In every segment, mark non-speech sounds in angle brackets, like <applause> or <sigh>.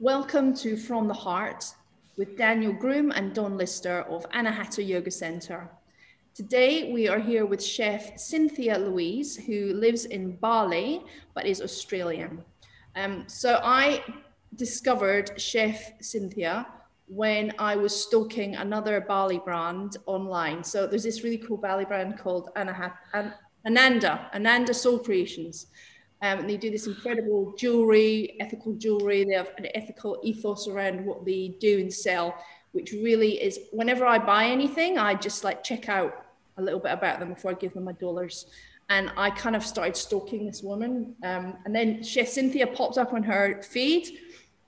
Welcome to From the Heart with Daniel Groom and Dawn Lister of Anahata Yoga Center. Today we are here with chef Cynthia Louise, who lives in Bali but is Australian. Um, so I discovered Chef Cynthia when I was stalking another Bali brand online. So there's this really cool Bali brand called Anahat, An- Ananda, Ananda Soul Creations. Um, and they do this incredible jewelry, ethical jewelry. They have an ethical ethos around what they do and sell, which really is whenever I buy anything, I just like check out a little bit about them before I give them my dollars. And I kind of started stalking this woman. Um, and then Chef Cynthia popped up on her feed.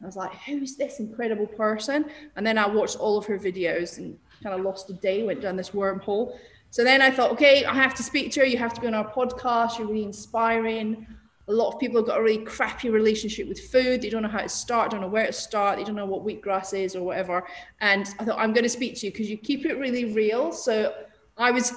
I was like, who's this incredible person? And then I watched all of her videos and kind of lost a day, went down this wormhole. So then I thought, okay, I have to speak to her. You have to be on our podcast. You're really inspiring a lot of people have got a really crappy relationship with food. They don't know how to start, don't know where to start, they don't know what wheatgrass is or whatever. And I thought I'm going to speak to you because you keep it really real. So I was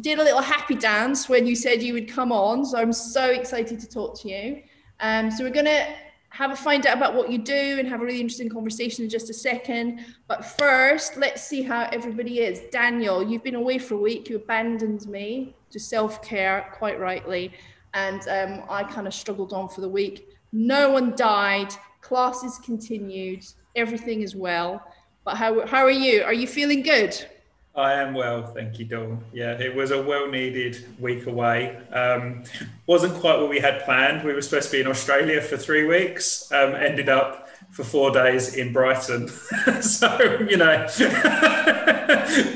did a little happy dance when you said you would come on. So I'm so excited to talk to you. Um, so we're going to have a find out about what you do and have a really interesting conversation in just a second. But first, let's see how everybody is. Daniel, you've been away for a week. You abandoned me to self care, quite rightly and um, I kind of struggled on for the week. No one died, classes continued, everything is well. But how, how are you? Are you feeling good? I am well, thank you, Dawn. Yeah, it was a well-needed week away. Um, wasn't quite what we had planned. We were supposed to be in Australia for three weeks. Um, ended up for four days in Brighton. <laughs> so you know, <laughs>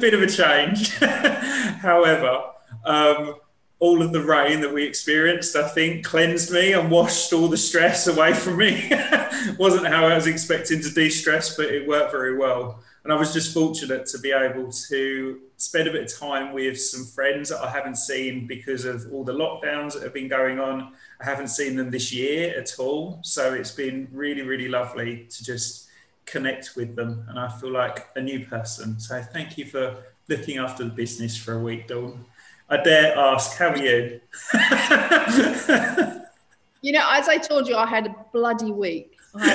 bit of a change. <laughs> However, um, all of the rain that we experienced, I think, cleansed me and washed all the stress away from me. <laughs> Wasn't how I was expecting to de stress, but it worked very well. And I was just fortunate to be able to spend a bit of time with some friends that I haven't seen because of all the lockdowns that have been going on. I haven't seen them this year at all. So it's been really, really lovely to just connect with them. And I feel like a new person. So thank you for looking after the business for a week, Dawn. I dare ask, how are you? <laughs> you know, as I told you, I had a bloody week. I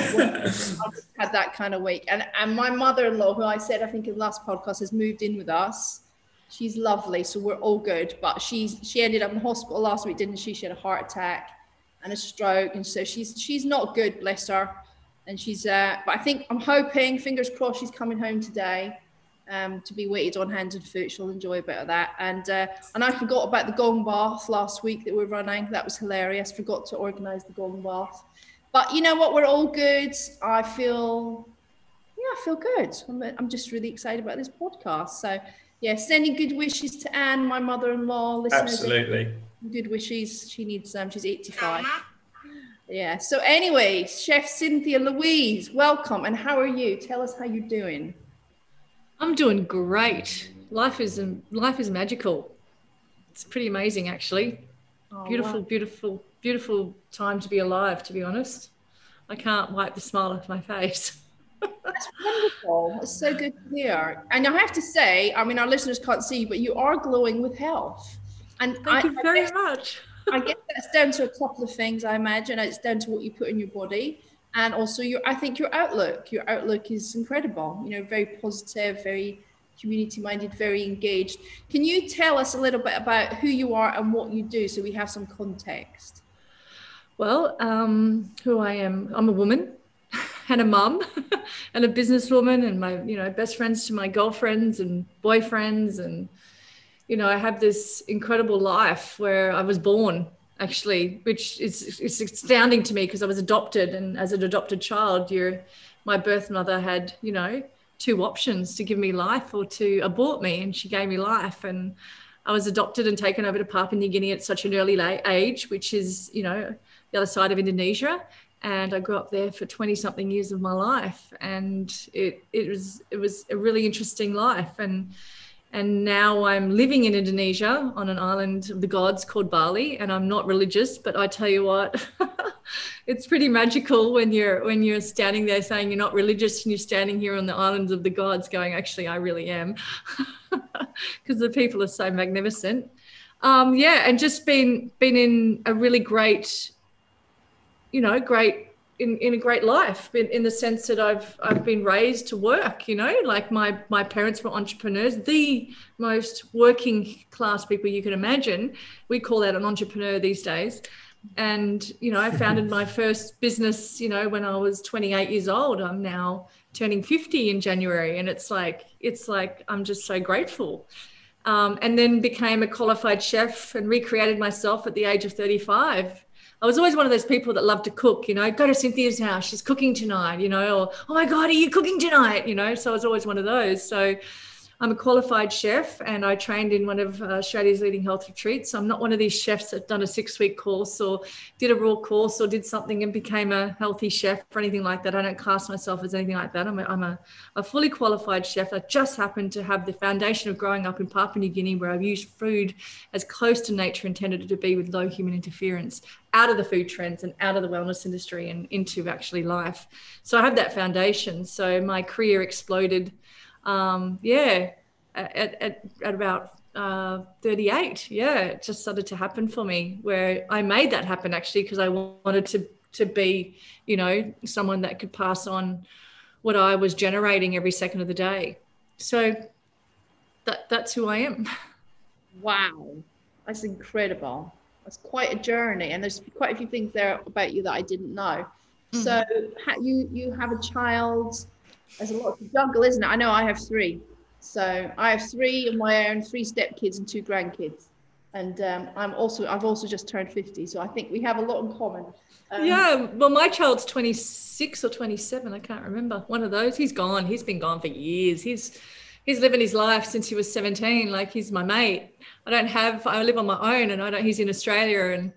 had, that kind of week. And, and my mother in law, who I said, I think in the last podcast, has moved in with us. She's lovely. So we're all good. But she's she ended up in hospital last week, didn't she? She had a heart attack and a stroke. And so she's she's not good, bless her. And she's, uh, but I think I'm hoping, fingers crossed, she's coming home today um, to be waited on hand and foot. She'll enjoy a bit of that. And uh, and I forgot about the gong bath last week that we're running. That was hilarious. Forgot to organise the gong bath. But you know what? We're all good. I feel, yeah, I feel good. I'm, I'm just really excited about this podcast. So yeah, sending good wishes to Anne, my mother-in-law. Absolutely. Good wishes. She needs um. She's 85. Yeah. So anyway, Chef Cynthia Louise, welcome. And how are you? Tell us how you're doing. I'm doing great. Life is um, life is magical. It's pretty amazing, actually. Oh, beautiful, wow. beautiful, beautiful time to be alive. To be honest, I can't wipe the smile off my face. That's wonderful. It's so good to hear. And I have to say, I mean, our listeners can't see, but you are glowing with health. And thank I, you very I guess, much. I guess that's down to a couple of things. I imagine it's down to what you put in your body and also your i think your outlook your outlook is incredible you know very positive very community minded very engaged. Can you tell us a little bit about who you are and what you do so we have some context? Well um, who i am i'm a woman <laughs> and a mum <laughs> and a businesswoman and my you know best friends to my girlfriends and boyfriends and you know i have this incredible life where i was born actually, which is it's astounding to me because I was adopted, and as an adopted child, my birth mother had you know two options to give me life or to abort me, and she gave me life, and I was adopted and taken over to Papua New Guinea at such an early age, which is you know the other side of Indonesia. And I grew up there for 20 something years of my life. And it, it was, it was a really interesting life. And, and now I'm living in Indonesia on an island of the gods called Bali and I'm not religious but I tell you what <laughs> it's pretty magical when you're when you're standing there saying you're not religious and you're standing here on the islands of the gods going actually I really am <laughs> because the people are so magnificent. Um, yeah and just been been in a really great you know great in, in a great life in, in the sense that I've I've been raised to work, you know, like my my parents were entrepreneurs, the most working class people you can imagine. We call that an entrepreneur these days. And, you know, I founded my <laughs> first business, you know, when I was 28 years old. I'm now turning 50 in January. And it's like, it's like, I'm just so grateful. Um, and then became a qualified chef and recreated myself at the age of 35 I was always one of those people that loved to cook, you know, go to Cynthia's house, she's cooking tonight, you know, or, oh my God, are you cooking tonight? You know, so I was always one of those. So I'm a qualified chef and I trained in one of uh, Australia's leading health retreats. So I'm not one of these chefs that done a six week course or did a raw course or did something and became a healthy chef or anything like that. I don't class myself as anything like that. I'm a, I'm a, a fully qualified chef. I just happen to have the foundation of growing up in Papua New Guinea where I've used food as close to nature intended it to be with low human interference out of the food trends and out of the wellness industry and into actually life. So I have that foundation. So my career exploded um, yeah, at, at, at about uh, 38, yeah, it just started to happen for me where I made that happen actually because I wanted to to be, you know, someone that could pass on what I was generating every second of the day. So that that's who I am. <laughs> Wow, that's incredible. That's quite a journey, and there's quite a few things there about you that I didn't know. Mm-hmm. So you you have a child there's a lot to juggle, isn't it? I know I have three. So I have three of my own, three stepkids and two grandkids. And um, I'm also, I've also just turned 50. So I think we have a lot in common. Um, yeah. Well, my child's 26 or 27. I can't remember. One of those. He's gone. He's been gone for years. He's, he's living his life since he was 17. Like he's my mate. I don't have, I live on my own and I don't, he's in Australia and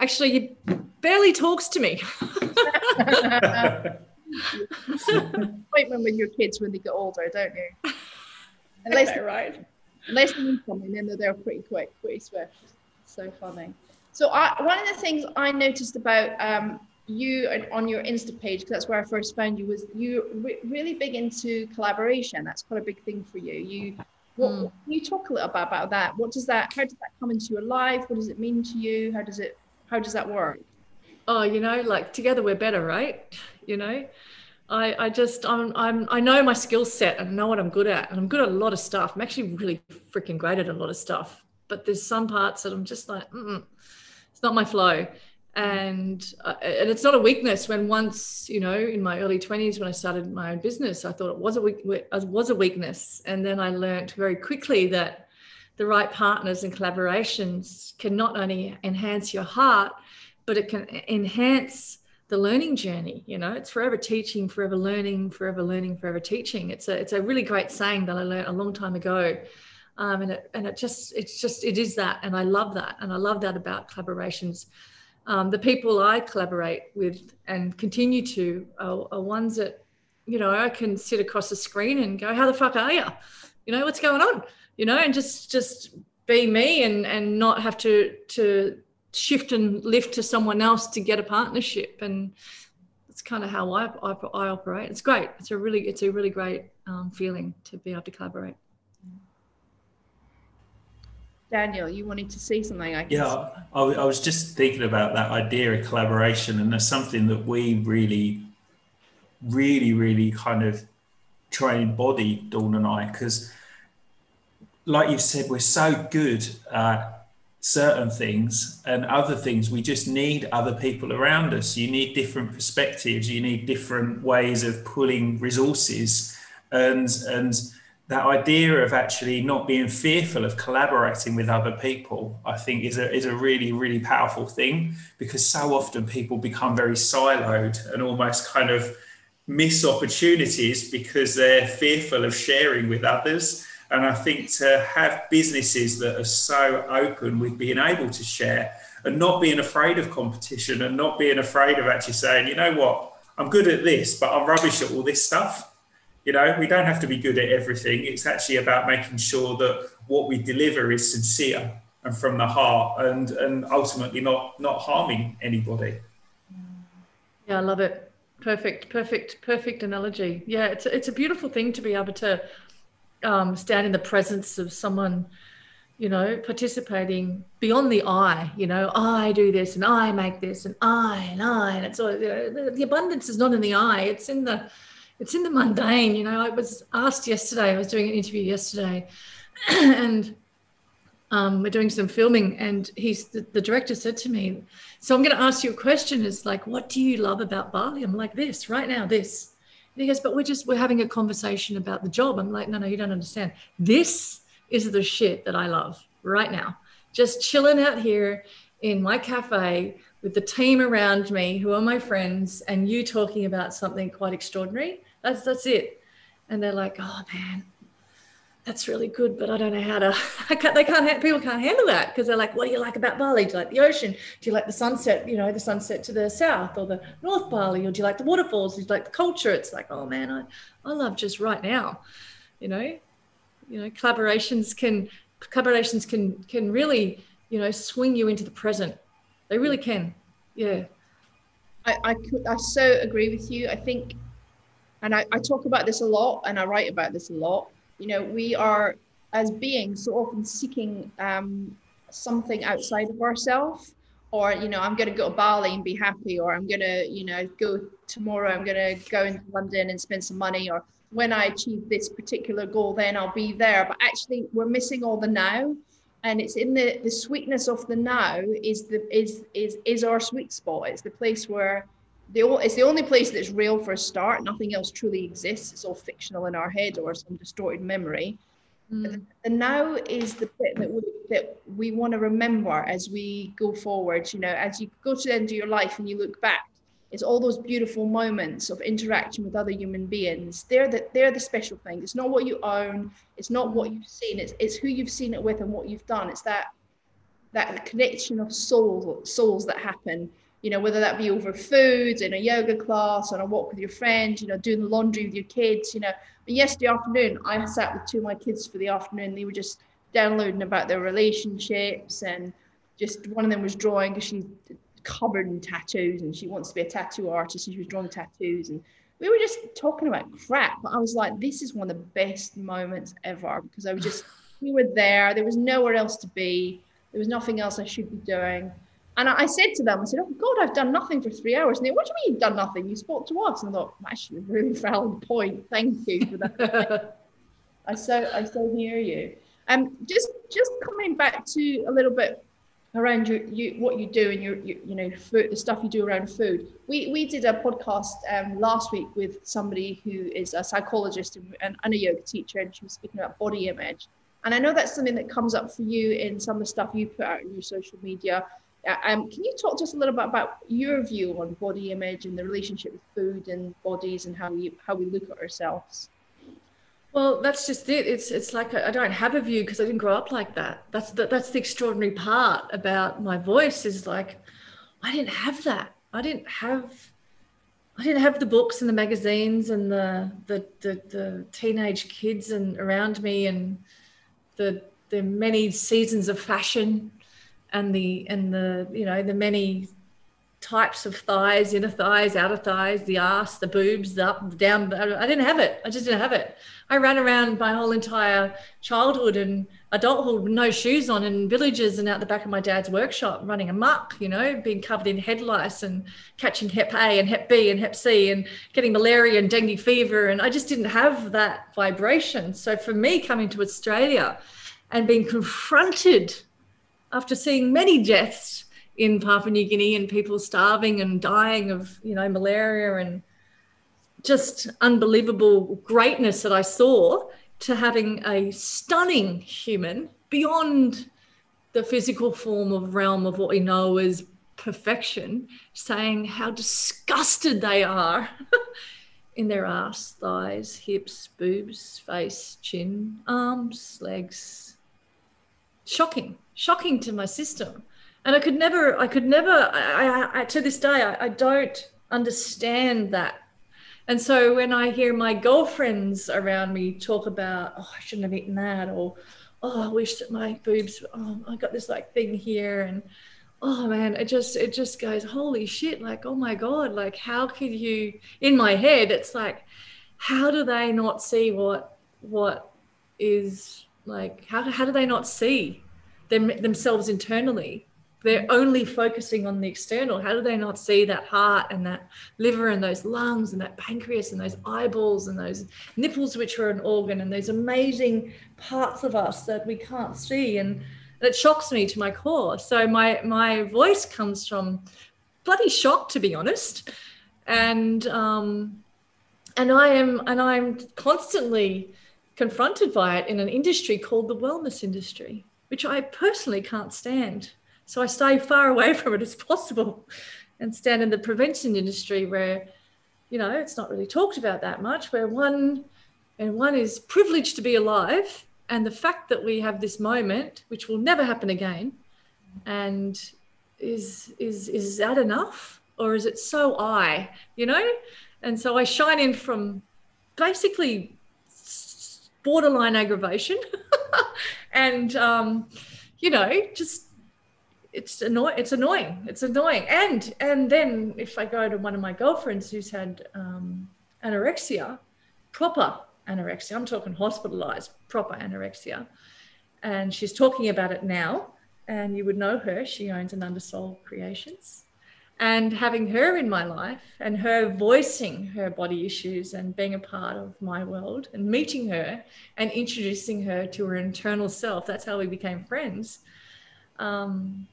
actually he barely talks to me. <laughs> <laughs> <laughs> appointment with your kids when they get older, don't you? <laughs> Unless they right. Unless they need something, then they're there pretty quick, pretty swift. So funny. So I, one of the things I noticed about um, you on your Insta page, because that's where I first found you, was you re- really big into collaboration. That's quite a big thing for you. You, what, mm. can you talk a little bit about that? What does that? How does that come into your life? What does it mean to you? How does it? How does that work? Oh, you know, like together we're better, right? You know, I, I just I'm, I'm I know my skill set and know what I'm good at and I'm good at a lot of stuff. I'm actually really freaking great at a lot of stuff, but there's some parts that I'm just like it's not my flow, and uh, and it's not a weakness. When once you know in my early 20s when I started my own business, I thought it was a weak, was a weakness, and then I learned very quickly that the right partners and collaborations can not only enhance your heart but it can enhance the learning journey you know? It's forever teaching forever learning forever learning forever teaching. It's a it's a really great saying that i learned a long time ago. Um, and it and it just it's just it is that. And i love that. And i love that about collaborations. Um, the people i collaborate with and continue to are, are, ones that you know i can sit across the screen and go how the fuck are you you know what's going on? You know and just just be me and and not have to to shift and lift to someone else to get a partnership and that's kind of how I, I, I operate it's great it's a really it's a really great um, feeling to be able to collaborate Daniel, you wanted to say something? I guess. yeah, I, I, was just thinking about that idea of collaboration, and that's something that we really, really, really kind of try and embody, Dawn and I, because, like you said, we're so good at certain things and other things. We just need other people around us. You need different perspectives. You need different ways of pulling resources. And and that idea of actually not being fearful of collaborating with other people i think is a is a really really powerful thing because so often people become very siloed and almost kind of miss opportunities because they're fearful of sharing with others and I think to have businesses that are so open with being able to share and not being afraid of competition and not being afraid of actually saying, you know what, I'm good at this, but I'm rubbish at all this stuff. You know, we don't have to be good at everything. It's actually about making sure that what we deliver is sincere and from the heart and and ultimately not not harming anybody. Yeah, I love it. Perfect, perfect, perfect analogy. Yeah, it's it's a beautiful thing to be able to um, stand in the presence of someone you know, participating beyond the I, you know, I do this and I make this and I and I, and it's all the, the abundance is not in the I, it's in the, it's in the mundane. You know, I was asked yesterday, I was doing an interview yesterday, <clears throat> and um, we're doing some filming, and he's the, the director said to me, "So I'm going to ask you a question. Is like, what do you love about Bali?" I'm like, "This right now, this." And he goes, "But we're just we're having a conversation about the job." I'm like, "No, no, you don't understand. This is the shit that I love right now. Just chilling out here in my cafe with the team around me who are my friends and you talking about something quite extraordinary. That's that's it. And they're like, oh man, that's really good, but I don't know how to. <laughs> I can't, they can't. People can't handle that because they're like, "What do you like about Bali? Do you like the ocean? Do you like the sunset? You know, the sunset to the south or the North Bali, or do you like the waterfalls? Do you like the culture?" It's like, "Oh man, I, I love just right now." You know, you know collaborations can collaborations can can really you know swing you into the present they really can yeah i i, I so agree with you i think and I, I talk about this a lot and i write about this a lot you know we are as beings so often seeking um, something outside of ourselves or you know i'm going to go to bali and be happy or i'm going to you know go tomorrow i'm going to go into london and spend some money or when I achieve this particular goal, then I'll be there. But actually, we're missing all the now, and it's in the the sweetness of the now is the is is is our sweet spot. It's the place where the it's the only place that's real for a start. Nothing else truly exists. It's all fictional in our head or some distorted memory. Mm. And now is the bit that we, that we want to remember as we go forward. You know, as you go to the end of your life and you look back it's all those beautiful moments of interaction with other human beings. They're the, they're the special thing. It's not what you own. It's not what you've seen. It's, it's who you've seen it with and what you've done. It's that that connection of souls souls that happen. You know, whether that be over food, in a yoga class, on a walk with your friends, you know, doing the laundry with your kids. You know, and yesterday afternoon, I sat with two of my kids for the afternoon. They were just downloading about their relationships and just one of them was drawing because she covered in tattoos and she wants to be a tattoo artist and she was drawing tattoos and we were just talking about crap but i was like this is one of the best moments ever because i was just we were there there was nowhere else to be there was nothing else i should be doing and I, said to them, I said, Oh God, I've done nothing for three hours. And they, what do you mean you've done nothing? You spoke to us. And I thought, actually, a really valid point. Thank you for that. <laughs> I so I so hear you. Um just just coming back to a little bit around your, you, what you do and your, your, you know food, the stuff you do around food. We we did a podcast um, last week with somebody who is a psychologist and, and a yoga teacher, and she was speaking about body image. And I know that's something that comes up for you in some of the stuff you put out in your social media. Um, can you talk to us a little bit about your view on body image and the relationship with food and bodies and how we how we look at ourselves? Well, that's just it. It's it's like I don't have a view because I didn't grow up like that. That's the, that's the extraordinary part about my voice is like I didn't have that. I didn't have I didn't have the books and the magazines and the the the, the teenage kids and around me and the the many seasons of fashion and the and the you know the many types of thighs, inner thighs, outer thighs, the ass, the boobs, the up, down. I didn't have it. I just didn't have it. I ran around my whole entire childhood and adulthood with no shoes on in villages and out the back of my dad's workshop running amok, you know, being covered in head lice and catching Hep A and Hep B and Hep C and getting malaria and dengue fever. And I just didn't have that vibration. So for me coming to Australia and being confronted after seeing many deaths in Papua New Guinea and people starving and dying of, you know, malaria and just unbelievable greatness that I saw to having a stunning human beyond the physical form of realm of what we know as perfection, saying how disgusted they are <laughs> in their ass, thighs, hips, boobs, face, chin, arms, legs. Shocking, shocking to my system and I could never, I could never, I, I, I to this day, I, I don't understand that. And so when I hear my girlfriends around me talk about, oh, I shouldn't have eaten that, or oh, I wish that my boobs, oh, I got this like thing here, and oh man, it just, it just goes, holy shit, like, oh my god, like, how could you? In my head, it's like, how do they not see what, what is like? How how do they not see them, themselves internally they're only focusing on the external. How do they not see that heart and that liver and those lungs and that pancreas and those eyeballs and those nipples, which are an organ, and those amazing parts of us that we can't see? And it shocks me to my core. So my my voice comes from bloody shock, to be honest, and um, and I am and I'm constantly confronted by it in an industry called the wellness industry, which I personally can't stand. So I stay far away <laughs> from it as possible and stand in the prevention industry where, you know, it's not really talked about that much, where one and one is privileged to be alive. And the fact that we have this moment, which will never happen again, and is is is that enough? Or is it so I, you know? And so I shine in from basically borderline aggravation <laughs> and um, you know, just it's annoying it's annoying it's annoying. And and then if i go to one of my girlfriends who's had um, anorexia proper anorexia i'm talking hospitalized proper anorexia and she's talking about it now and you would know her she owns Ananda Soul Creations and having her in my life and her voicing her body issues and being a part of my world and meeting her and introducing her to her internal self that's how we became friends um,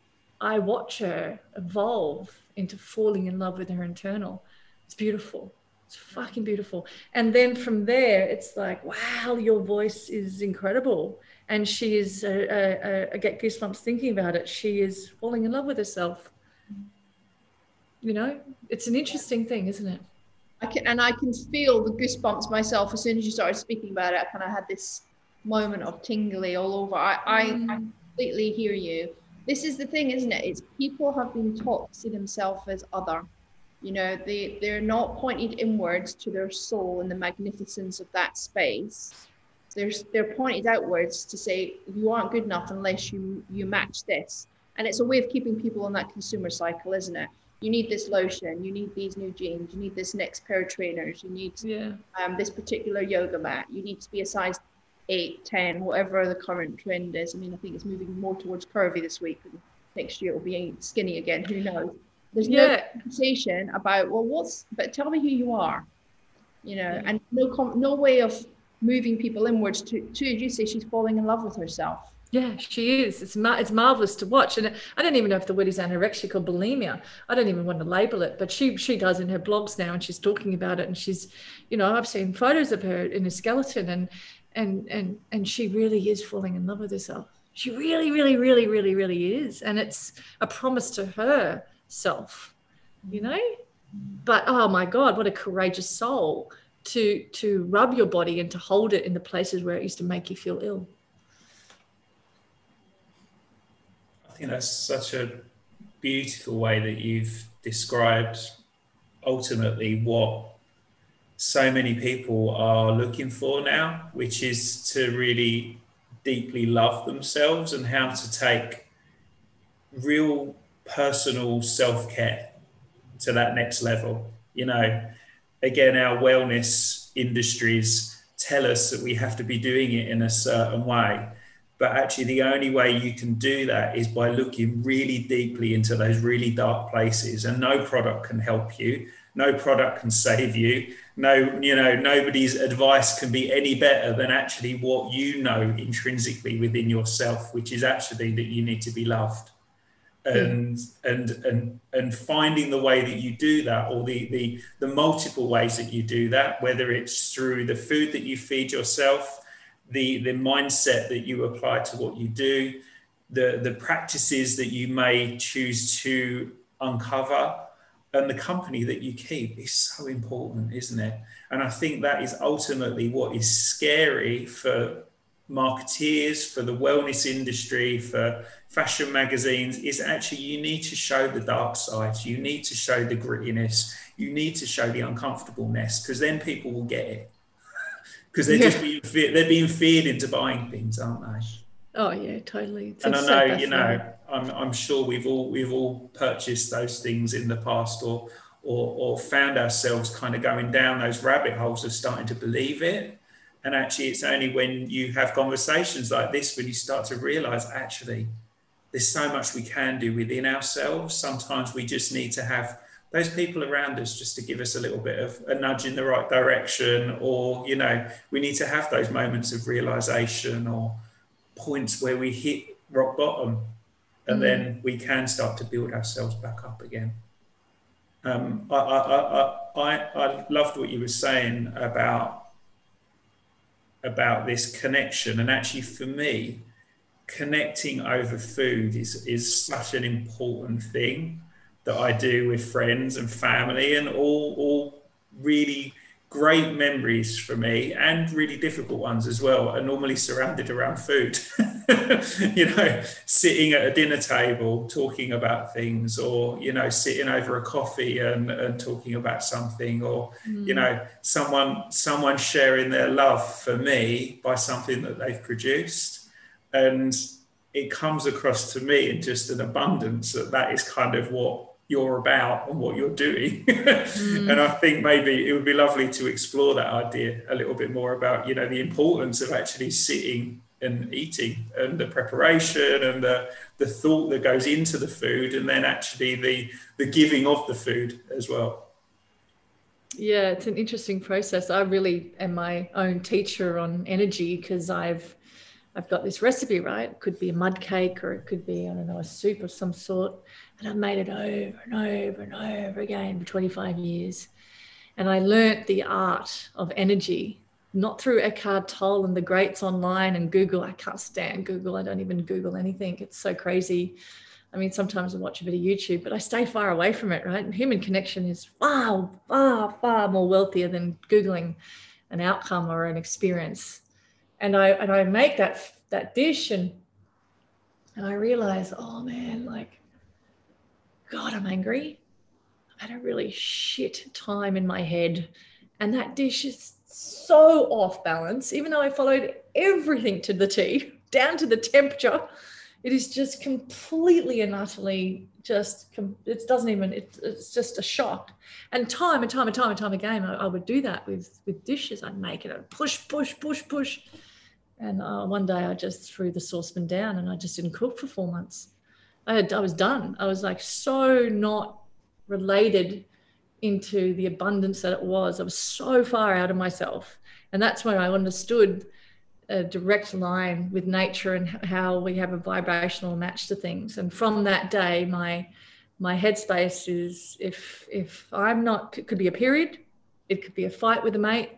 I watch her evolve into falling in love with her internal. It's beautiful. It's fucking beautiful. And then from there, it's like, wow, your voice is incredible. And she is, uh, uh, uh, I get goosebumps thinking about it. She is falling in love with herself. You know, it's an interesting thing, isn't it? I can, and I can feel the goosebumps myself as soon as you started speaking about it. I kind of had this moment of tingly all over. I, I, mm. I completely hear you this is the thing, isn't it? It's people have been taught to see themselves as other. You know, they they're not pointed inwards to their soul and the magnificence of that space. They're they're pointed outwards to say you aren't good enough unless you you match this. And it's a way of keeping people on that consumer cycle, isn't it? You need this lotion, you need these new jeans, you need this next pair of trainers, you need yeah. um, this particular yoga mat, you need to be a size eight, 10, whatever the current trend is. I mean, I think it's moving more towards curvy this week. And next year it'll be skinny again. Who knows? There's yeah. no conversation about, well, what's, but tell me who you are, you know, and no, com- no way of moving people inwards to, to, you say she's falling in love with herself. Yeah, she is. It's ma- it's marvelous to watch, and I don't even know if the word is anorexia or bulimia. I don't even want to label it, but she she does in her blogs now, and she's talking about it, and she's, you know, I've seen photos of her in a skeleton, and and and and she really is falling in love with herself. She really really really really really is. And it's a promise to herself you know? But oh my god what a courageous soul to to rub your body and to hold it in the places where it used to make you feel ill i think that's such a beautiful way that you've described ultimately what so many people are looking for now, which is to really deeply love themselves and how to take real personal self care to that next level. You know, again, our wellness industries tell us that we have to be doing it in a certain way. But actually, the only way you can do that is by looking really deeply into those really dark places. And no product can help you, no product can save you no you know nobody's advice can be any better than actually what you know intrinsically within yourself which is actually that you need to be loved and mm. and and and finding the way that you do that or the the the multiple ways that you do that whether it's through the food that you feed yourself the the mindset that you apply to what you do the the practices that you may choose to uncover and the company that you keep is so important, isn't it? And I think that is ultimately what is scary for marketeers, for the wellness industry, for fashion magazines, is actually you need to show the dark sides, you need to show the grittiness, you need to show the uncomfortableness, because then people will get it. Because they're yeah. just being they're being feared into buying things, aren't they? Oh yeah, totally. It's and I know, you know, I'm, I'm sure we've all we've all purchased those things in the past or or, or found ourselves kind of going down those rabbit holes of starting to believe it. And actually, it's only when you have conversations like this when you start to realize actually there's so much we can do within ourselves. Sometimes we just need to have those people around us just to give us a little bit of a nudge in the right direction, or you know, we need to have those moments of realization or points where we hit rock bottom, and mm. then we can start to build ourselves back up again. Um, I, I, I, I, loved what you were saying about about this connection, and actually, for me, connecting over food is is such an important thing that I do with friends and family, and all all really great memories for me and really difficult ones as well are normally surrounded around food <laughs> you know sitting at a dinner table talking about things or you know sitting over a coffee and, and talking about something or mm. you know someone someone sharing their love for me by something that they've produced and it comes across to me in just an abundance that that is kind of what you're about and what you're doing. <laughs> mm. And I think maybe it would be lovely to explore that idea a little bit more about, you know, the importance of actually sitting and eating and the preparation and the, the thought that goes into the food and then actually the, the giving of the food as well. Yeah, it's an interesting process. I really am my own teacher on energy because I've I've got this recipe, right? It could be a mud cake or it could be, I don't know, a soup of some sort. And I've made it over and over and over again for 25 years. And I learnt the art of energy, not through Eckhart Tolle and the greats online and Google. I can't stand Google. I don't even Google anything. It's so crazy. I mean, sometimes I watch a bit of YouTube, but I stay far away from it, right? And human connection is far, far, far more wealthier than Googling an outcome or an experience and I and I make that that dish and and I realize, oh man, like God, I'm angry. I've had a really shit time in my head. And that dish is so off balance, even though I followed everything to the T, <laughs> down to the temperature. It is just completely and utterly just, it doesn't even, it, it's just a shock. And time and time and time and time again, I, I would do that with, with dishes. I'd make it, I'd push, push, push, push. And uh, one day I just threw the saucepan down and I just didn't cook for four months. I, had, I was done. I was like so not related into the abundance that it was. I was so far out of myself. And that's when I understood a direct line with nature and how we have a vibrational match to things. And from that day, my my headspace is if if I'm not it could be a period, it could be a fight with a mate.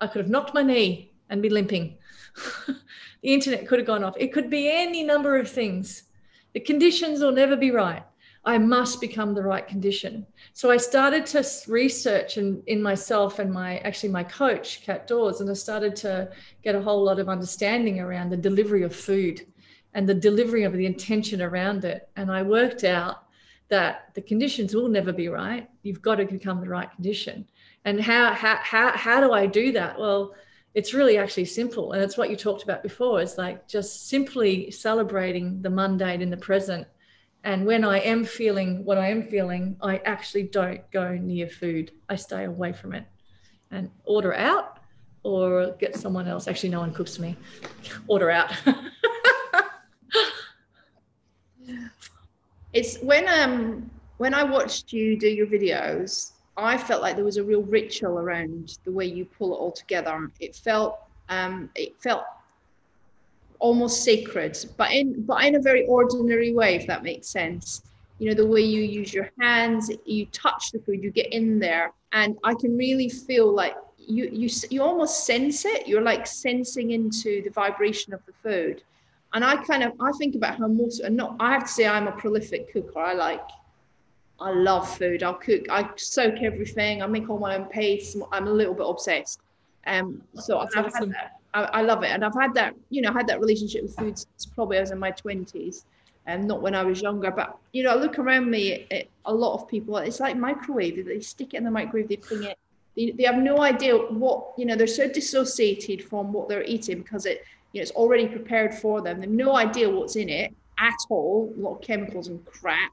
I could have knocked my knee and be limping. <laughs> the internet could have gone off. It could be any number of things. The conditions will never be right. I must become the right condition. So I started to research in, in myself and my actually my coach, Kat Dawes, and I started to get a whole lot of understanding around the delivery of food and the delivery of the intention around it. And I worked out that the conditions will never be right. You've got to become the right condition. And how how how, how do I do that? Well, it's really actually simple. And it's what you talked about before it's like just simply celebrating the mundane in the present. And when i am feeling what i am feeling i actually don't go near food. I stay away from it and order out or get someone else. Actually no one cooks for me. Order out. <laughs> It's when um when i watched you do your videos I felt like there was a real ritual around the way you pull it all together. It felt um, it felt almost sacred, but in but in a very ordinary way, if that makes sense. You know, the way you use your hands, you touch the food, you get in there, and I can really feel like you you you almost sense it. You're like sensing into the vibration of the food. And I kind of I think about how most and not I have to say I'm a prolific cooker. I like I love food. I'll cook. I soak everything. I make all my own paste. I'm a little bit obsessed. Um, so I've, awesome. had that. I, I, love it, and I've had that. You know, had that relationship with food since probably I was in my twenties, and um, not when I was younger. But you know, I look around me. It, a lot of people. It's like microwave. They stick it in the microwave. They ping it. They, they have no idea what you know. They're so dissociated from what they're eating because it you know it's already prepared for them. They have no idea what's in it at all. A lot of chemicals and crap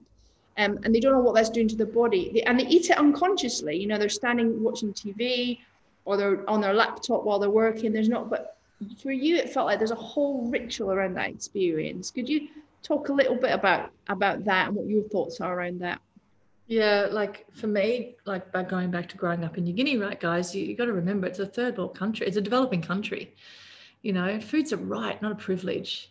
um, and they don't know what that's doing to the body. They, and they eat it unconsciously. You know, they're standing watching TV or they're on their laptop while they're working. There's not, but for you, it felt like there's a whole ritual around that experience. Could you talk a little bit about about that and what your thoughts are around that. Yeah, like for me, like by going back to growing up in New Guinea, right, guys, you, you got to remember it's a third world country. It's a developing country. You know, food's a right, not a privilege.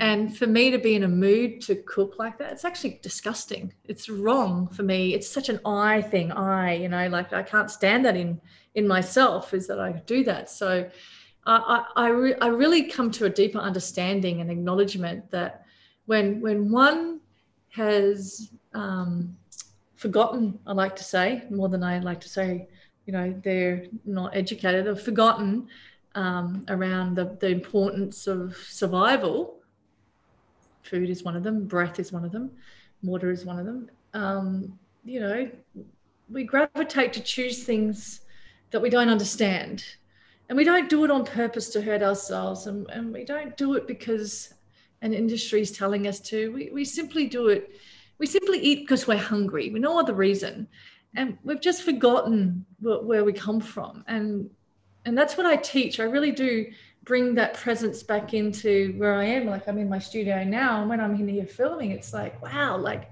And for me to be in a mood to cook like that, it's actually disgusting. It's wrong for me. It's such an I thing. I, you know, like I can't stand that in in myself is that I do that. So I I, re- I really come to a deeper understanding and acknowledgement that when when one has um, forgotten, I like to say more than I like to say, you know, they're not educated. They've forgotten um, around the, the importance of survival food is one of them, breath is one of them, water is one of them. Um, you know, we gravitate to choose things that we don't understand. And we don't do it on purpose to hurt ourselves. And, and we don't do it because an industry is telling us to. We, we simply do it. We simply eat because we're hungry. We no other reason. And we've just forgotten where we come from. And and that's what I teach. I really do bring that presence back into where I am. Like I'm in my studio now, and when I'm in here filming, it's like, wow, like,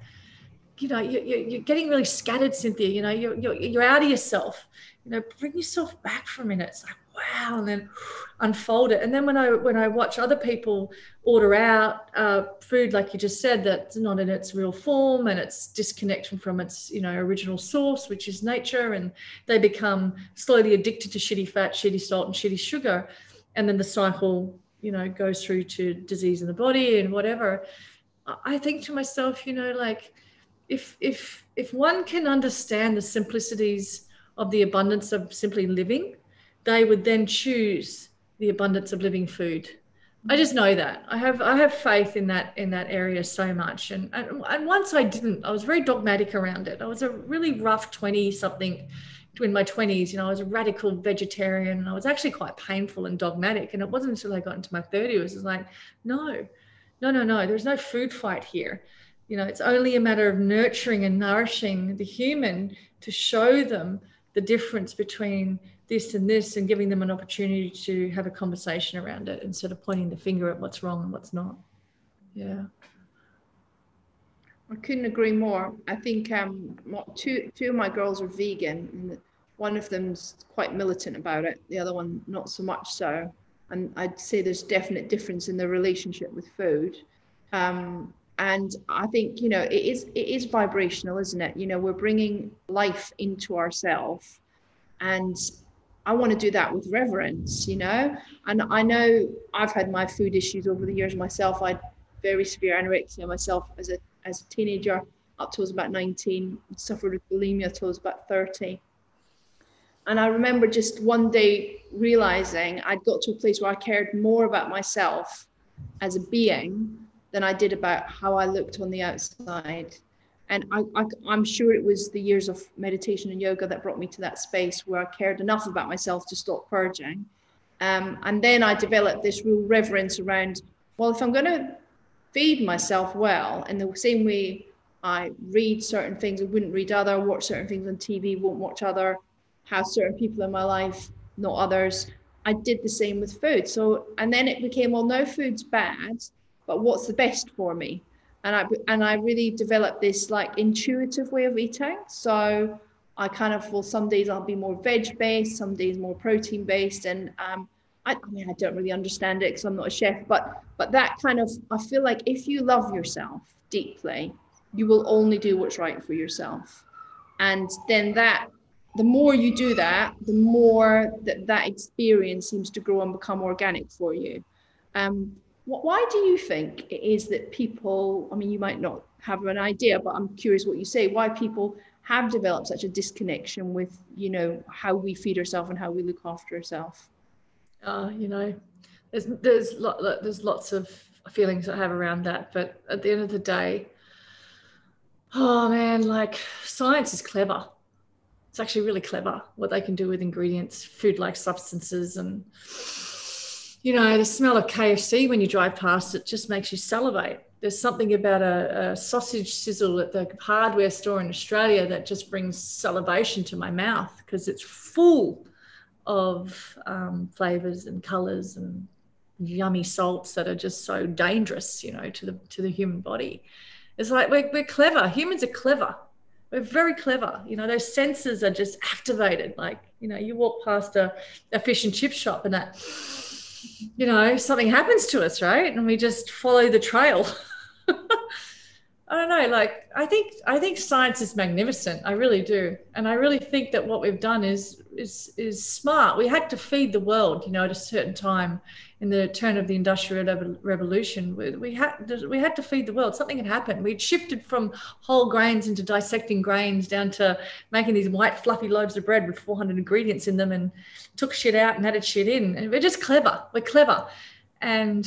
you know, you're, you're getting really scattered, Cynthia. You know, you're, you're, you're out of yourself. You know, bring yourself back for a minute. It's like, wow, and then unfold it. And then when I when I watch other people order out uh, food, like you just said, that's not in its real form and it's disconnection from its you know original source, which is nature, and they become slowly addicted to shitty fat, shitty salt, and shitty sugar and then the cycle you know goes through to disease in the body and whatever. I think to myself you know like if if if one can understand the simplicities of the abundance of simply living they would then choose the abundance of living food. I just know that. I have i have faith in that in that area so much. And and, and once i didn't i was very dogmatic around it. I was a really rough 20 something in my 20s, you know, I was a radical vegetarian and I was actually quite painful and dogmatic. And it wasn't until I got into my 30s, it was like, no, no, no, no, there's no food fight here. You know, it's only a matter of nurturing and nourishing the human to show them the difference between this and this and giving them an opportunity to have a conversation around it instead of pointing the finger at what's wrong and what's not. Yeah. I couldn't agree more. I think um, two two of my girls are vegan, one of them's quite militant about it. The other one not so much so. And I'd say there's definite difference in the relationship with food. Um, and I think you know it is it is vibrational, isn't it? You know, we're bringing life into ourselves, and I want to do that with reverence. You know, and I know I've had my food issues over the years myself. I had very severe anorexia myself as a as a teenager up to I was about 19, suffered with bulimia till I was about 30. And I remember just one day realizing I'd got to a place where I cared more about myself as a being than I did about how I looked on the outside. And I, am sure it was the years of meditation and yoga that brought me to that space where I cared enough about myself to stop purging. Um, and then I developed this real reverence around, well, if I'm going to feed myself well in the same way I read certain things I wouldn't read other, watch certain things on TV, won't watch other, have certain people in my life, not others. I did the same with food. So, and then it became, well, no food's bad, but what's the best for me? And I, and I really developed this like intuitive way of eating. So I kind of, well, some days I'll be more veg based, some days more protein based. And um, I, I mean, I don't really understand it because I'm not a chef, but but that kind of I feel like if you love yourself deeply, you will only do what's right for yourself, and then that the more you do that, the more that that experience seems to grow and become organic for you. Um, why do you think it is that people? I mean, you might not have an idea, but I'm curious what you say. Why people have developed such a disconnection with you know how we feed ourselves and how we look after ourselves uh, you know, there's there's there's lots of feelings I have around that, but at the end of the day, oh man, like science is clever. It's actually really clever what they can do with ingredients, food-like substances, and you know, the smell of KFC when you drive past it just makes you salivate. There's something about a, a sausage sizzle at the hardware store in Australia that just brings salivation to my mouth because it's full of um, flavors and colors and yummy salts that are just so dangerous, you know, to the to the human body. It's like we're, we're clever. Humans are clever. We're very clever. You know, those senses are just activated. Like, you know, you walk past a, a fish and chip shop and that, you know, something happens to us, right? And we just follow the trail. <laughs> I don't know. Like, I think I think science is magnificent. I really do, and I really think that what we've done is is is smart. We had to feed the world, you know, at a certain time in the turn of the industrial revolution. We, we had we had to feed the world. Something had happened. We'd shifted from whole grains into dissecting grains down to making these white fluffy loaves of bread with 400 ingredients in them, and took shit out and added shit in. And we're just clever. We're clever, and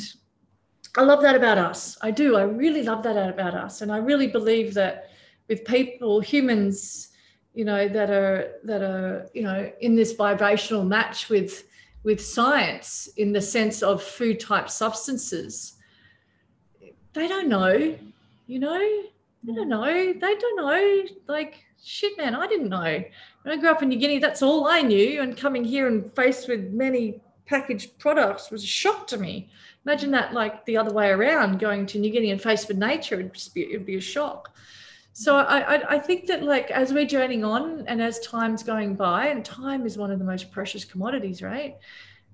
I love that about us. I do. I really love that about us. And I really believe that with people, humans, you know, that are that are, you know, in this vibrational match with with science in the sense of food type substances, they don't know, you know, they don't know. They don't know. Like shit, man, I didn't know. When I grew up in New Guinea, that's all I knew. And coming here and faced with many packaged products was a shock to me. Imagine that like the other way around, going to New Guinea and faced with nature, it'd, be, it'd be a shock. So I, I, I think that like as we're journeying on and as time's going by, and time is one of the most precious commodities, right?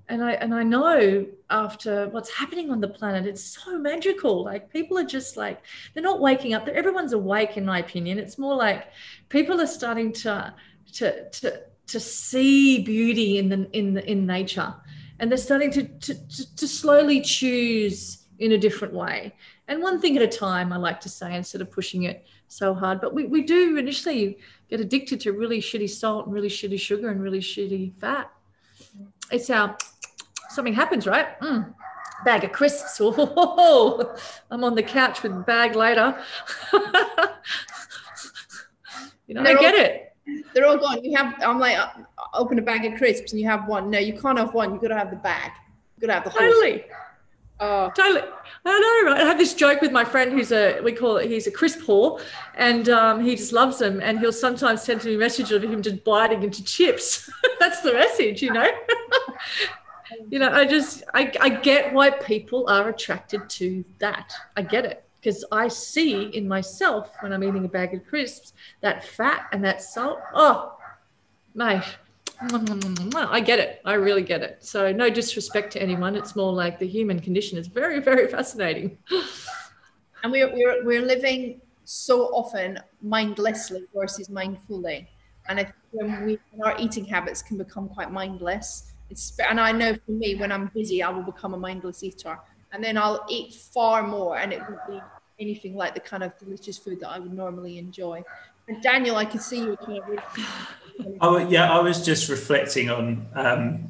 and I and I know after what's happening on the planet, it's so magical. Like people are just like they're not waking up. Everyone's awake, in my opinion. It's more like people are starting to to to to see beauty in the in the in nature and they're starting to, to, to, slowly choose in a different way. And one thing at a time, I like to say, instead of pushing it so hard. But we, we do initially get addicted to really shitty salt and really shitty sugar and really shitty fat. It's our something happens, right? Mm, bag of crisps. <laughs> Oh, I'm on the couch with bag later. <laughs> you know, I get it. They're all gone. You have. I'm like, open a bag of crisps and you have one. No, you can't have one. You've got to have the bag. You've got to have the whole. Totally. Oh. Totally. I know, right? I have this joke with my friend who's a, we call it, he's a crisp whore and um, he just loves them. And he'll sometimes send me a message of him just biting into chips. <laughs> That's the message, you know? <laughs> you know, I just, I, I get why people are attracted to that. I get it because I see in myself when I'm eating a bag of crisps that fat and that salt. Oh, mate, I get it. I really get it. So no disrespect to anyone. It's more like the human condition is very, very fascinating. <laughs> And we're we're we're living so often mindlessly versus mindfully. And I think when we our eating habits can become quite mindless, it's and I know for me when I'm busy I will become a mindless eater. And then I'll eat far more and it won't be anything like the kind of delicious food that I would normally enjoy. And Daniel, I can see you kind <sighs> of Oh yeah, I was just reflecting on um,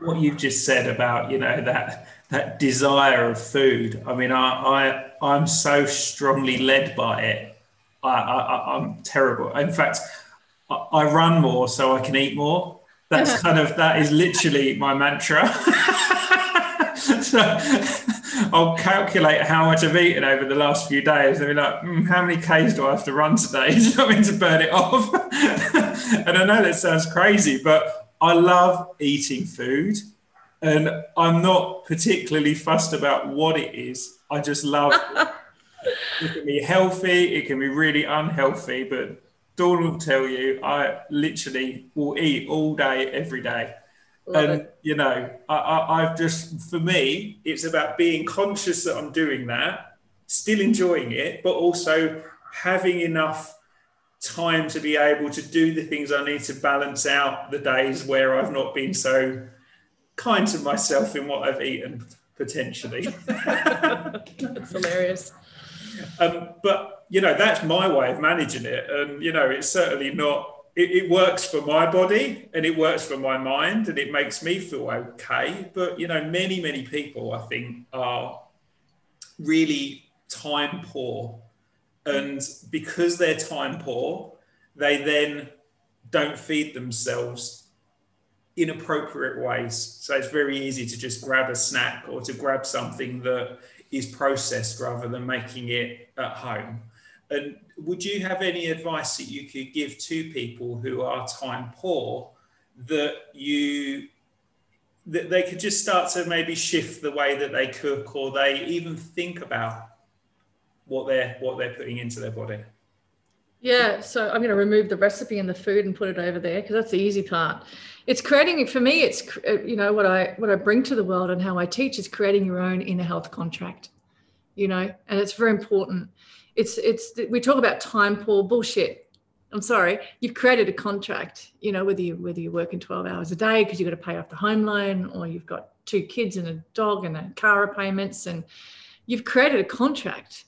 what you've just said about you know that that desire of food. I mean, I, I I'm so strongly led by it. I, I I'm terrible. In fact, I, I run more so I can eat more. That's <laughs> kind of that is literally my mantra. <laughs> so, I'll calculate how much I've eaten over the last few days. I'll be like, mm, how many Ks do I have to run today? do you know I mean to burn it off? <laughs> and I know that sounds crazy, but I love eating food. And I'm not particularly fussed about what it is. I just love it. <laughs> it can be healthy, it can be really unhealthy, but Dawn will tell you I literally will eat all day, every day. Love and it. you know, I, I, I've just for me, it's about being conscious that I'm doing that, still enjoying it, but also having enough time to be able to do the things I need to balance out the days where I've not been so kind to myself in what I've eaten potentially. <laughs> <laughs> That's hilarious. Um, but you know, that's my way of managing it, and you know, it's certainly not it, it, works for my body and it works for my mind and it makes me feel okay. But you know, many, many people I think are really time poor. And because they're time poor, they then don't feed themselves in appropriate ways. So it's very easy to just grab a snack or to grab something that is processed rather than making it at home. And would you have any advice that you could give to people who are time poor that you that they could just start to maybe shift the way that they cook or they even think about what they're what they're putting into their body. Yeah, so I'm going to remove the recipe and the food and put it over there because that's the easy part. It's creating for me. It's you know what I what I bring to the world and how I teach is creating your own inner health contract. You know, and it's very important. It's it's we talk about time poor bullshit. I'm sorry, you've created a contract. You know whether you whether you're working 12 hours a day because you've got to pay off the home loan or you've got two kids and a dog and a car payments and you've created a contract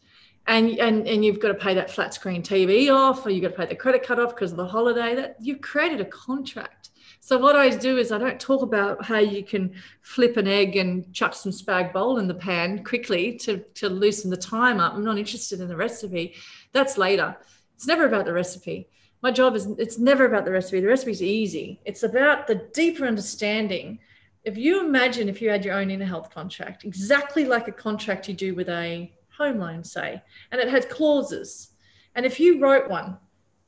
and and and you've got to pay that flat screen TV off, or you've got to pay the credit card off because of the holiday. That you've created a contract. So what I do is I don't talk about how you can flip an egg and chuck some spag bowl in the pan quickly to to loosen the time up. I'm not interested in the recipe. That's later. It's never about the recipe. My job is it's never about the recipe. The recipe is easy. It's about the deeper understanding. If you imagine if you had your own inner health contract, exactly like a contract you do with a home loan, say, and it has clauses. And if you wrote one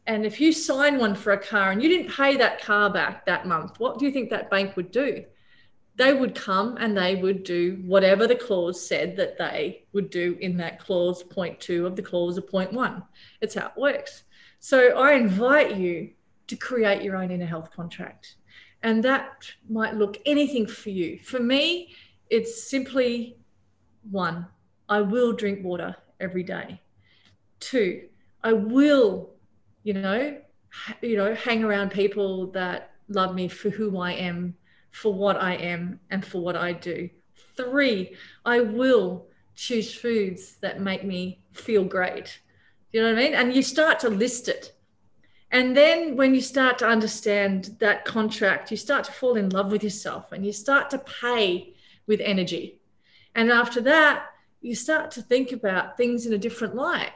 and if you sign one for a car and you didn't pay that car back that month, what do you think that bank would do? They would come and they would do whatever the clause said that they would do in that clause, point two of the clause of point one. It's how it works. So I invite you to create your own inner health contract. And that might look anything for you. For me, it's simply one, I will drink water every day. Two, I will, you know, you know, hang around people that love me for who I am, for what I am, and for what I do. Three, I will choose foods that make me feel great. You know what I mean? And you start to list it. And then when you start to understand that contract, you start to fall in love with yourself and you start to pay with energy. And after that, you start to think about things in a different light.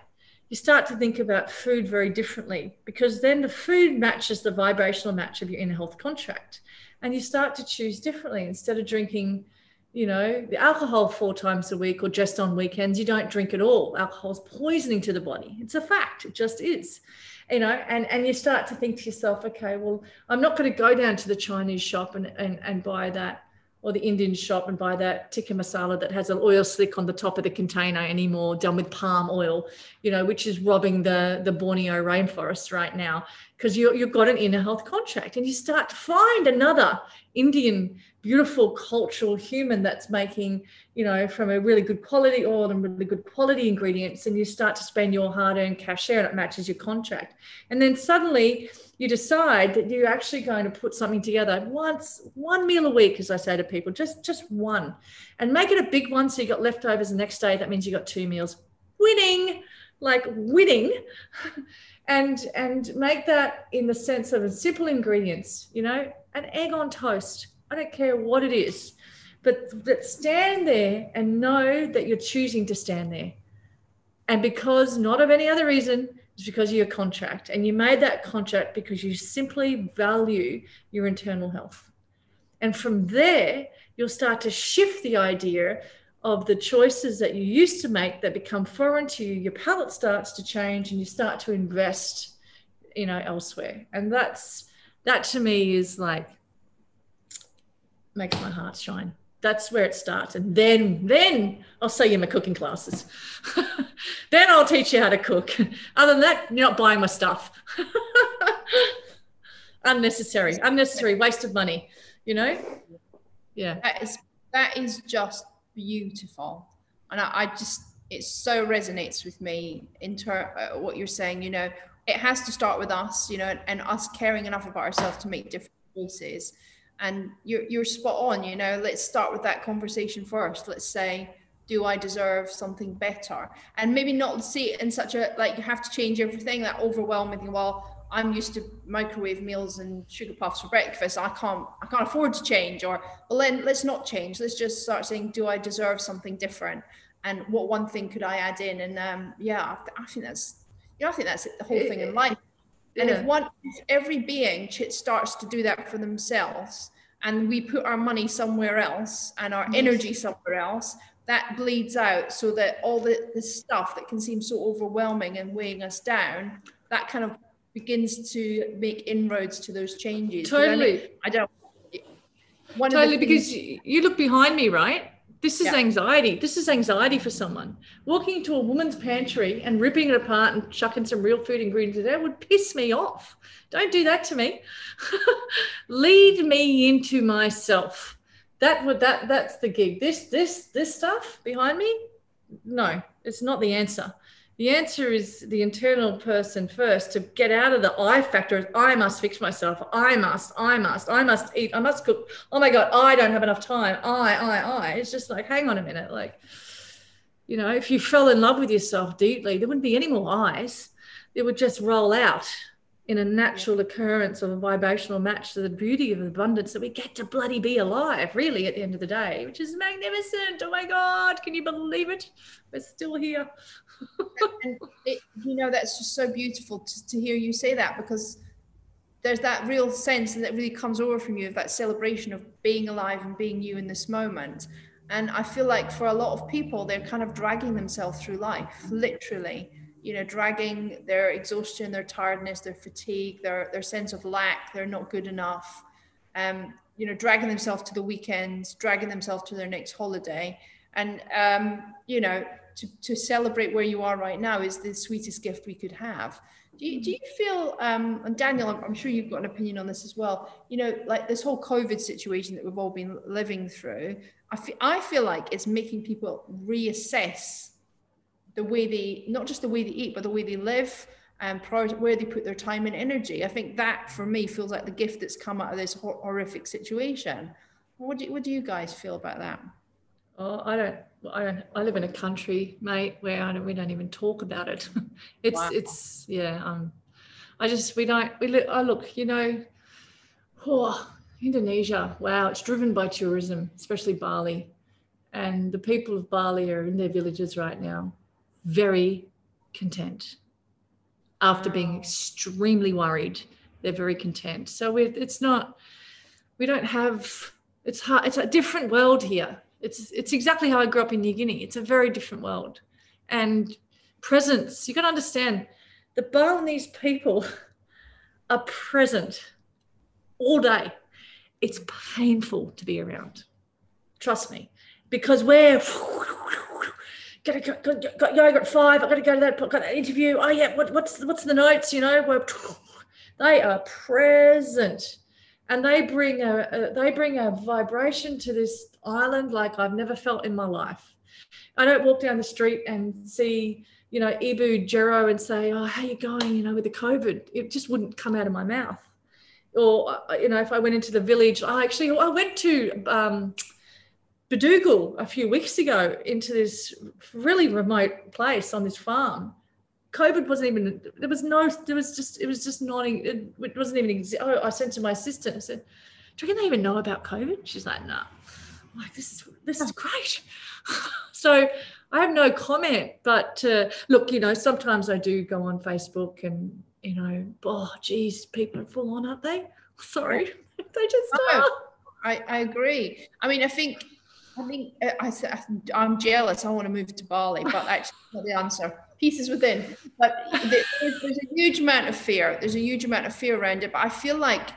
You start to think about food very differently because then the food matches the vibrational match of your inner health contract. And you start to choose differently instead of drinking, you know, the alcohol four times a week or just on weekends, you don't drink at all. Alcohol is poisoning to the body. It's a fact. It just is. You know, and, and you start to think to yourself, okay, well, I'm not going to go down to the Chinese shop and, and, and buy that or the Indian shop and buy that tikka masala that has an oil slick on the top of the container anymore, done with palm oil, you know, which is robbing the, the Borneo rainforest right now because you, you've got an inner health contract and you start to find another Indian beautiful cultural human that's making, you know, from a really good quality oil and really good quality ingredients, and you start to spend your hard-earned cash there and it matches your contract. And then suddenly you decide that you're actually going to put something together once, one meal a week, as I say to people, just just one, and make it a big one so you got leftovers the next day. That means you got two meals. Winning, like winning. <laughs> and and make that in the sense of simple ingredients you know an egg on toast I don't care what it is, but, but stand there and know that you're choosing to stand there. And because, not of any other reason, it's because of your contract. And you made that contract because you simply value your internal health. And from there, you'll start to shift the idea of the choices that you used to make that become foreign to you. Your palate starts to change and you start to invest, you know, elsewhere. And that's that to me is like makes my heart shine. That's where it starts. And then, then I'll sell you my cooking classes. <laughs> then I'll teach you how to cook. <laughs> Other than that, you're not buying my stuff. <laughs> unnecessary, unnecessary waste of money, you know? Yeah. That is, that is just beautiful. And I, I just, it so resonates with me in ter- uh, what you're saying, you know, it has to start with us, you know, and, and us caring enough about ourselves to make different choices and you're, you're spot on you know? Let's start with that conversation first. Let's say do i deserve something better? And maybe not see it in such a like you have to change everything that overwhelming well i'm used to microwave meals and sugar puffs for breakfast. I can't i can't afford to change. Or well then let's not change. Let's just start saying do i deserve something different? And what one thing could i add in? And um yeah i, I think that's you know i think that's the whole thing in life and if one, if every being starts to do that for themselves, and we put our money somewhere else and our yes. energy somewhere else, that bleeds out so that all the, the stuff that can seem so overwhelming and weighing us down, that kind of begins to make inroads to those changes. Totally. I don't one totally because you look behind me right this is Yeah. anxiety. This is anxiety for someone. Walking into a woman's pantry and ripping it apart and chucking some real food ingredients in there would piss me off. Don't do that to me. <laughs> Lead me into myself. That would that that's the gig. This this this stuff behind me? No it's not the answer the answer is the internal person first to get out of the I factor. I must fix myself. I must, I must, I must eat. I must cook. Oh my God, I don't have enough time. I, I, I. It's just like, hang on a minute. Like, you know, if you fell in love with yourself deeply, there wouldn't be any more eyes. It would just roll out in a natural occurrence of a vibrational match to the beauty of abundance that we get to bloody be alive, really, at the end of the day, which is magnificent. Oh my God, can you believe it? We're still here. It, you know that's just so beautiful to, to hear you say that because there's that real sense that really comes over from you of that celebration of being alive and being you in this moment. And i feel like for a lot of people they're kind of dragging themselves through life literally you know dragging their exhaustion their tiredness their fatigue their their sense of lack they're not good enough um you know dragging themselves to the weekends dragging themselves to their next holiday. And um you know to, to celebrate where you are right now is the sweetest gift we could have. Do you, do you feel, um, and Daniel, I'm, I'm sure you've got an opinion on this as well, you know, like this whole COVID situation that we've all been living through, I feel, I feel like it's making people reassess the way they, not just the way they eat, but the way they live and prior where they put their time and energy. I think that for me feels like the gift that's come out of this hor- horrific situation. What do, you, what do you guys feel about that? Oh, I don't. I don't. I live in a country, mate, where I don't, we don't even talk about it. <laughs> it's Wow. it's yeah. Um, I just we don't. We look. I look. You know, oh, Indonesia. Wow, it's driven by tourism, especially Bali, and the people of Bali are in their villages right now, very content. After being extremely worried, they're very content. So we it's not. We don't have. It's hard. It's a different world here it's it's exactly how I grew up in New Guinea. It's a very different world, and presence. You got to understand, the Balinese people <laughs> are present all day. It's painful to be around. Trust me, because we're <laughs> gotta go, go, go, go yoga at five. I gotta go to that, got that interview. Oh yeah, what, what's what's the notes? You know, we're <laughs> they are present and they bring a, a, they bring a vibration to this island like I've never felt in my life. I don't walk down the street and see you know Ibu Jero and say, "Oh, how you going?" You know, with the COVID, it just wouldn't come out of my mouth. Or uh, you know, if I went into the village, I actually I went to um, a few weeks ago into this really remote place on this farm. COVID wasn't even there was no there was just it was just not it, wasn't even oh, I sent to my assistant and said, Do you reckon they even know about COVID? She's like, no. I'm like, this is this is great. <laughs> so I have no comment, but uh, look, you know, sometimes I do go on Facebook and you know, oh geez, people are full on, aren't they? <laughs> Sorry. <laughs> they just No. are. I, I agree. I mean, I think, I think uh, I, I, I'm jealous. I want to move to Bali, but actually, not the answer. Pieces within. But there's, there's a huge amount of fear. There's a huge amount of fear around it. But I feel like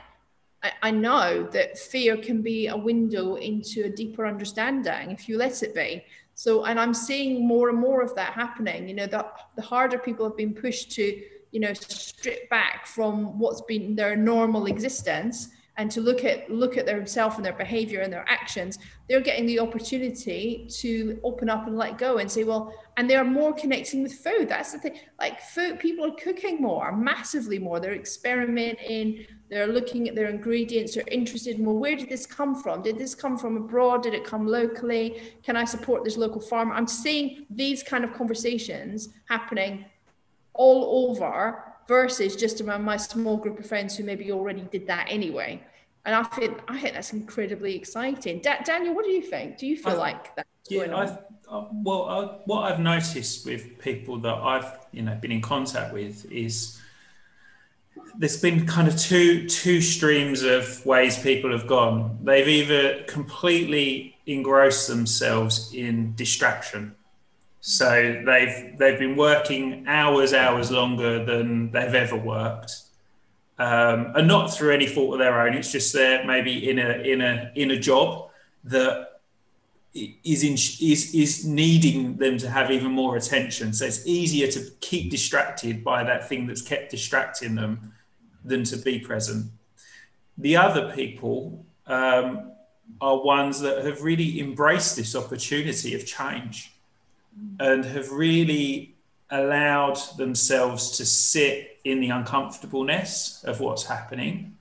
I, know that fear can be a window into a deeper understanding if you let it be. So, and I'm seeing more and more of that happening. You know, the, the harder people have been pushed to, you know, strip back from what's been their normal existence and to look at look at themselves and their behavior and their actions they're getting the opportunity to open up and let go and say well and they're more connecting with food. That's the thing. Like food people are cooking more massively more. They're experimenting. They're looking at their ingredients. They're interested in well where did this come from? Did this come from abroad? Did it come locally? Can i support this local farmer? I'm seeing these kind of conversations happening all over versus just around my small group of friends who maybe already did that anyway. And I think I think that's incredibly exciting. Da- Daniel, what do you think? Do you feel I- like that? Yeah. I've, uh, well, I, what I've noticed with people that I've you know been in contact with is there's been kind of two two streams of ways people have gone. They've either completely engrossed themselves in distraction, so they've they've been working hours hours longer than they've ever worked, um, and not through any fault of their own. It's just they're maybe in a in a in a job that is in, is is needing them to have even more attention. So it's easier to keep distracted by that thing that's kept distracting them than to be present. The other people um, are ones that have really embraced this opportunity of change and have really allowed themselves to sit in the uncomfortableness of what's happening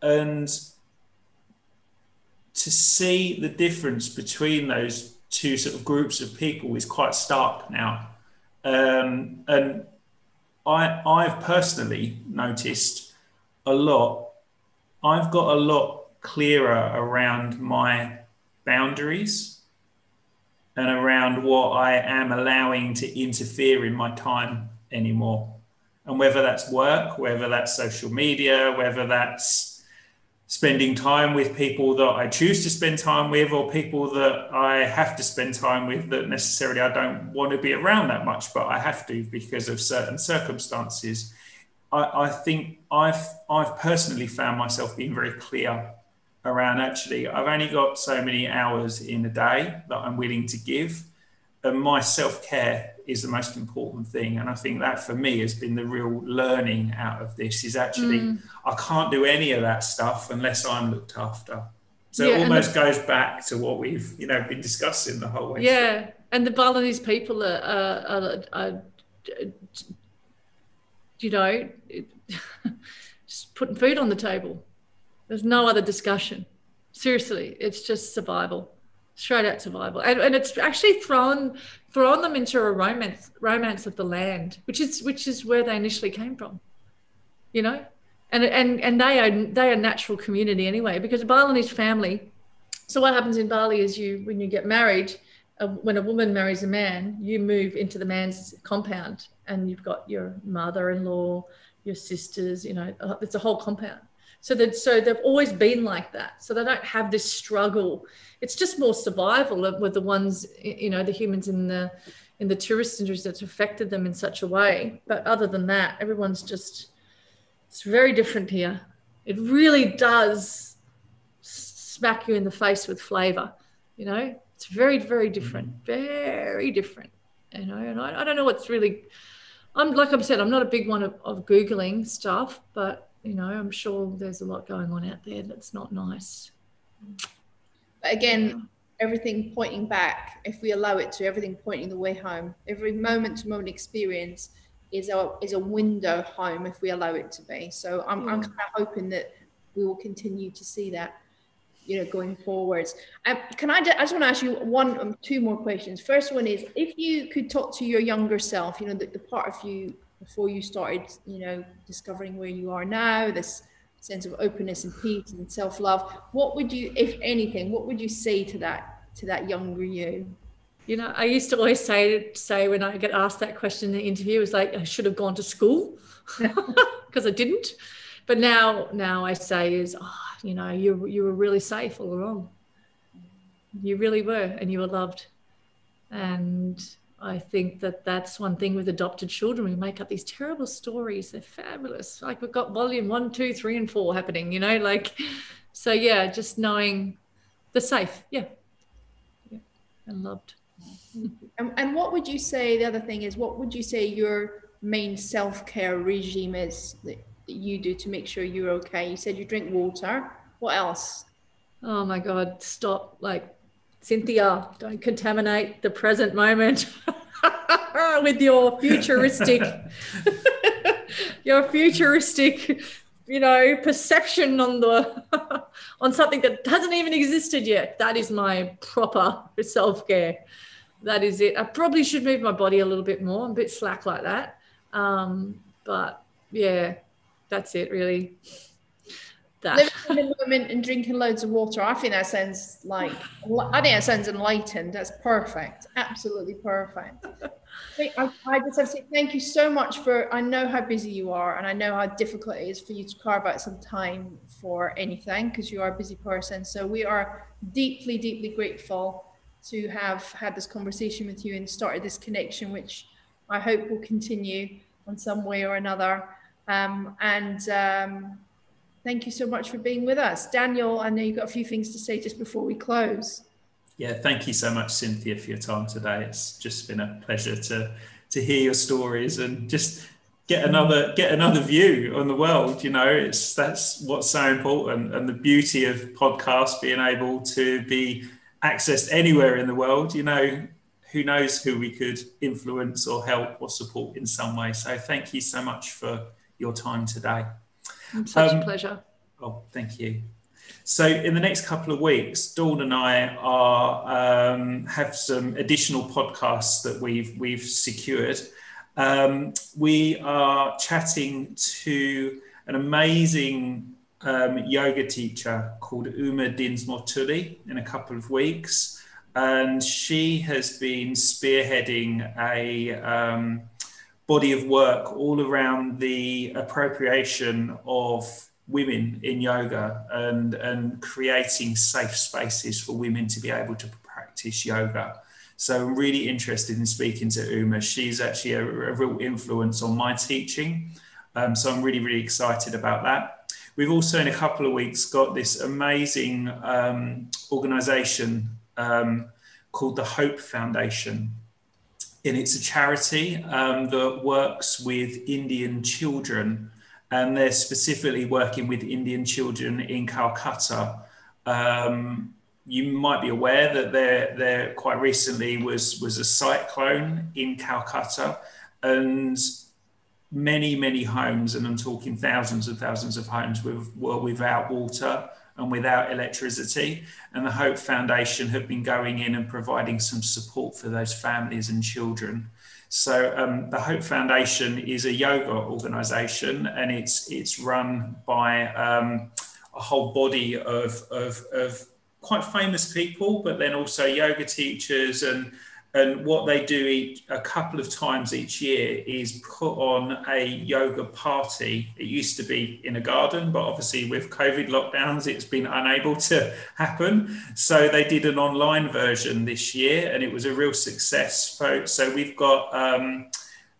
and to see the difference between those two sort of groups of people is quite stark now. Um, and I, I've personally noticed a lot. I've got a lot clearer around my boundaries and around what I am allowing to interfere in my time anymore. And whether that's work, whether that's social media, whether that's spending time with people that I choose to spend time with, or people that I have to spend time with that necessarily I don't want to be around that much, but I have to because of certain circumstances. I, I think I've I've personally found myself being very clear around actually I've only got so many hours in a day that I'm willing to give. And my self care is the most important thing. And I think that for me has been the real learning out of this is actually mm. I can't do any of that stuff unless I'm looked after. So yeah, it almost the, goes back to what we've, you know, been discussing the whole way. Yeah. Through. And the Balinese people are, are, are, are you know, <laughs> just putting food on the table there's no other discussion. Seriously, it's just survival, straight out survival, and, and it's actually thrown thrown them into a romance romance of the land, which is which is where they initially came from. You know, and and and they are they are natural community anyway because Balinese family. So what happens in Bali is you when you get married, when a woman marries a man, you move into the man's compound, and you've got your mother-in-law, your sisters. You know, it's a whole compound so that so they've always been like that. So they don't have this struggle. It's just more survival with the ones, you know, the humans in the in the tourist industry that's affected them in such a way. But other than that, everyone's just it's very different here. It really does smack you in the face with flavor. You know, it's very, very different, mm-hmm. very different. You know, and I, I don't know what's really. I'm like I've said, I'm not a big one of, of googling stuff, but you know, I'm sure there's a lot going on out there that's not nice. But again, everything pointing back, if we allow it to, everything pointing the way home. Every moment to moment experience is a is a window home if we allow it to be. So I'm, I'm kind of hoping that we will continue to see that, you know, going forwards. Um, can I? I just want to ask you one, um, two more questions. First one is, if you could talk to your younger self, you know, the, the part of you before you started, you know, discovering where you are now, this sense of openness and peace and self-love, what would you, if anything, what would you say to that to that younger you? You know, I used to always say say when I get asked that question in the interview, was like I should have gone to school <laughs> <laughs> because I didn't. But now now I say is, oh, you know, you you were really safe all along. You really were, and you were loved. And I think that that's one thing with adopted children. We make up these terrible stories. They're fabulous. Like we've got volume one, two, three, and four happening, you know, like, so yeah, just knowing the safe. Yeah. Yeah. And loved. <laughs> And, and what would you say, the other thing is, what would you say your main self care regime is that, that you do to make sure you're okay? You said you drink water. What else? Oh my God, stop. Like, Cynthia, don't contaminate the present moment <laughs> with your futuristic, <laughs> your futuristic, you know, perception on the <laughs> on something that hasn't even existed yet. That is my proper self care. That is it. I probably should move my body a little bit more. I'm a bit slack like that, um, but yeah, that's it really that. Living in the moment and drinking loads of water. I think that sounds like I think that sounds enlightened. That's perfect. Absolutely perfect. <laughs> I, I, just have to say thank you so much for I know how busy you are and I know how difficult it is for you to carve out some time for anything because you are a busy person. So we are deeply, deeply grateful to have had this conversation with you and started this connection, which I hope will continue on some way or another. Um, and um, thank you so much for being with us. Daniel, I know you've got a few things to say just before we close. Yeah, thank you so much, Cynthia, for your time today. It's just been a pleasure to to hear your stories and just get another get another view on the world. You know, it's that's what's so important, and the beauty of podcasts being able to be accessed anywhere in the world. You know, who knows who we could influence or help or support in some way. So, thank you so much for your time today. Such um, a pleasure. Oh, thank you. So in the next couple of weeks, Dawn and I are um, have some additional podcasts that we've we've secured. Um, we are chatting to an amazing um, yoga teacher called Uma Dinsmore in a couple of weeks, and she has been spearheading a um, body of work all around the appropriation of women in yoga and, and creating safe spaces for women to be able to practice yoga. So I'm really interested in speaking to Uma. She's actually a, a real influence on my teaching. Um, so I'm really, really excited about that. We've also, in a couple of weeks, got this amazing um, organization um, called the Hope Foundation. And it's a charity um, that works with Indian children. And they're specifically working with Indian children in Calcutta. Um, you might be aware that there, there quite recently was was a cyclone in Calcutta, and many many homes, and I'm talking thousands and thousands of homes, were without water and without electricity. And the Hope Foundation have been going in and providing some support for those families and children. So um, the Hope Foundation is a yoga organization and it's it's run by um, a whole body of, of, of quite famous people, but then also yoga teachers and and what they do each, a couple of times each year is put on a yoga party. It used to be in a garden, but obviously with COVID lockdowns, it's been unable to <laughs> happen. So they did an online version this year, and it was a real success. Folks. So we've got um,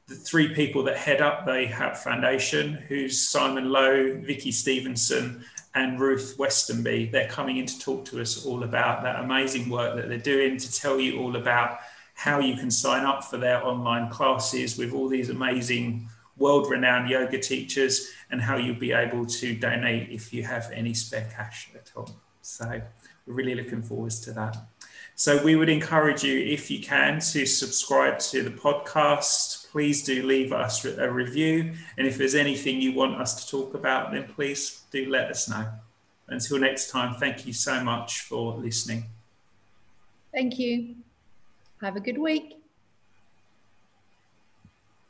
the three people that head up the Hope Foundation, who's Simon Lowe, Vicky Stevenson, and Ruth Westonby. They're coming in to talk to us all about that amazing work that they're doing, to tell you all about how you can sign up for their online classes with all these amazing world renowned yoga teachers and how you'll be able to donate if you have any spare cash at all. So we're really looking forward to that. So we would encourage you, if you can, to subscribe to the podcast. Please do leave us a review. And if there's anything you want us to talk about, then please do let us know. Until next time, thank you so much for listening. Thank you. Have a good week.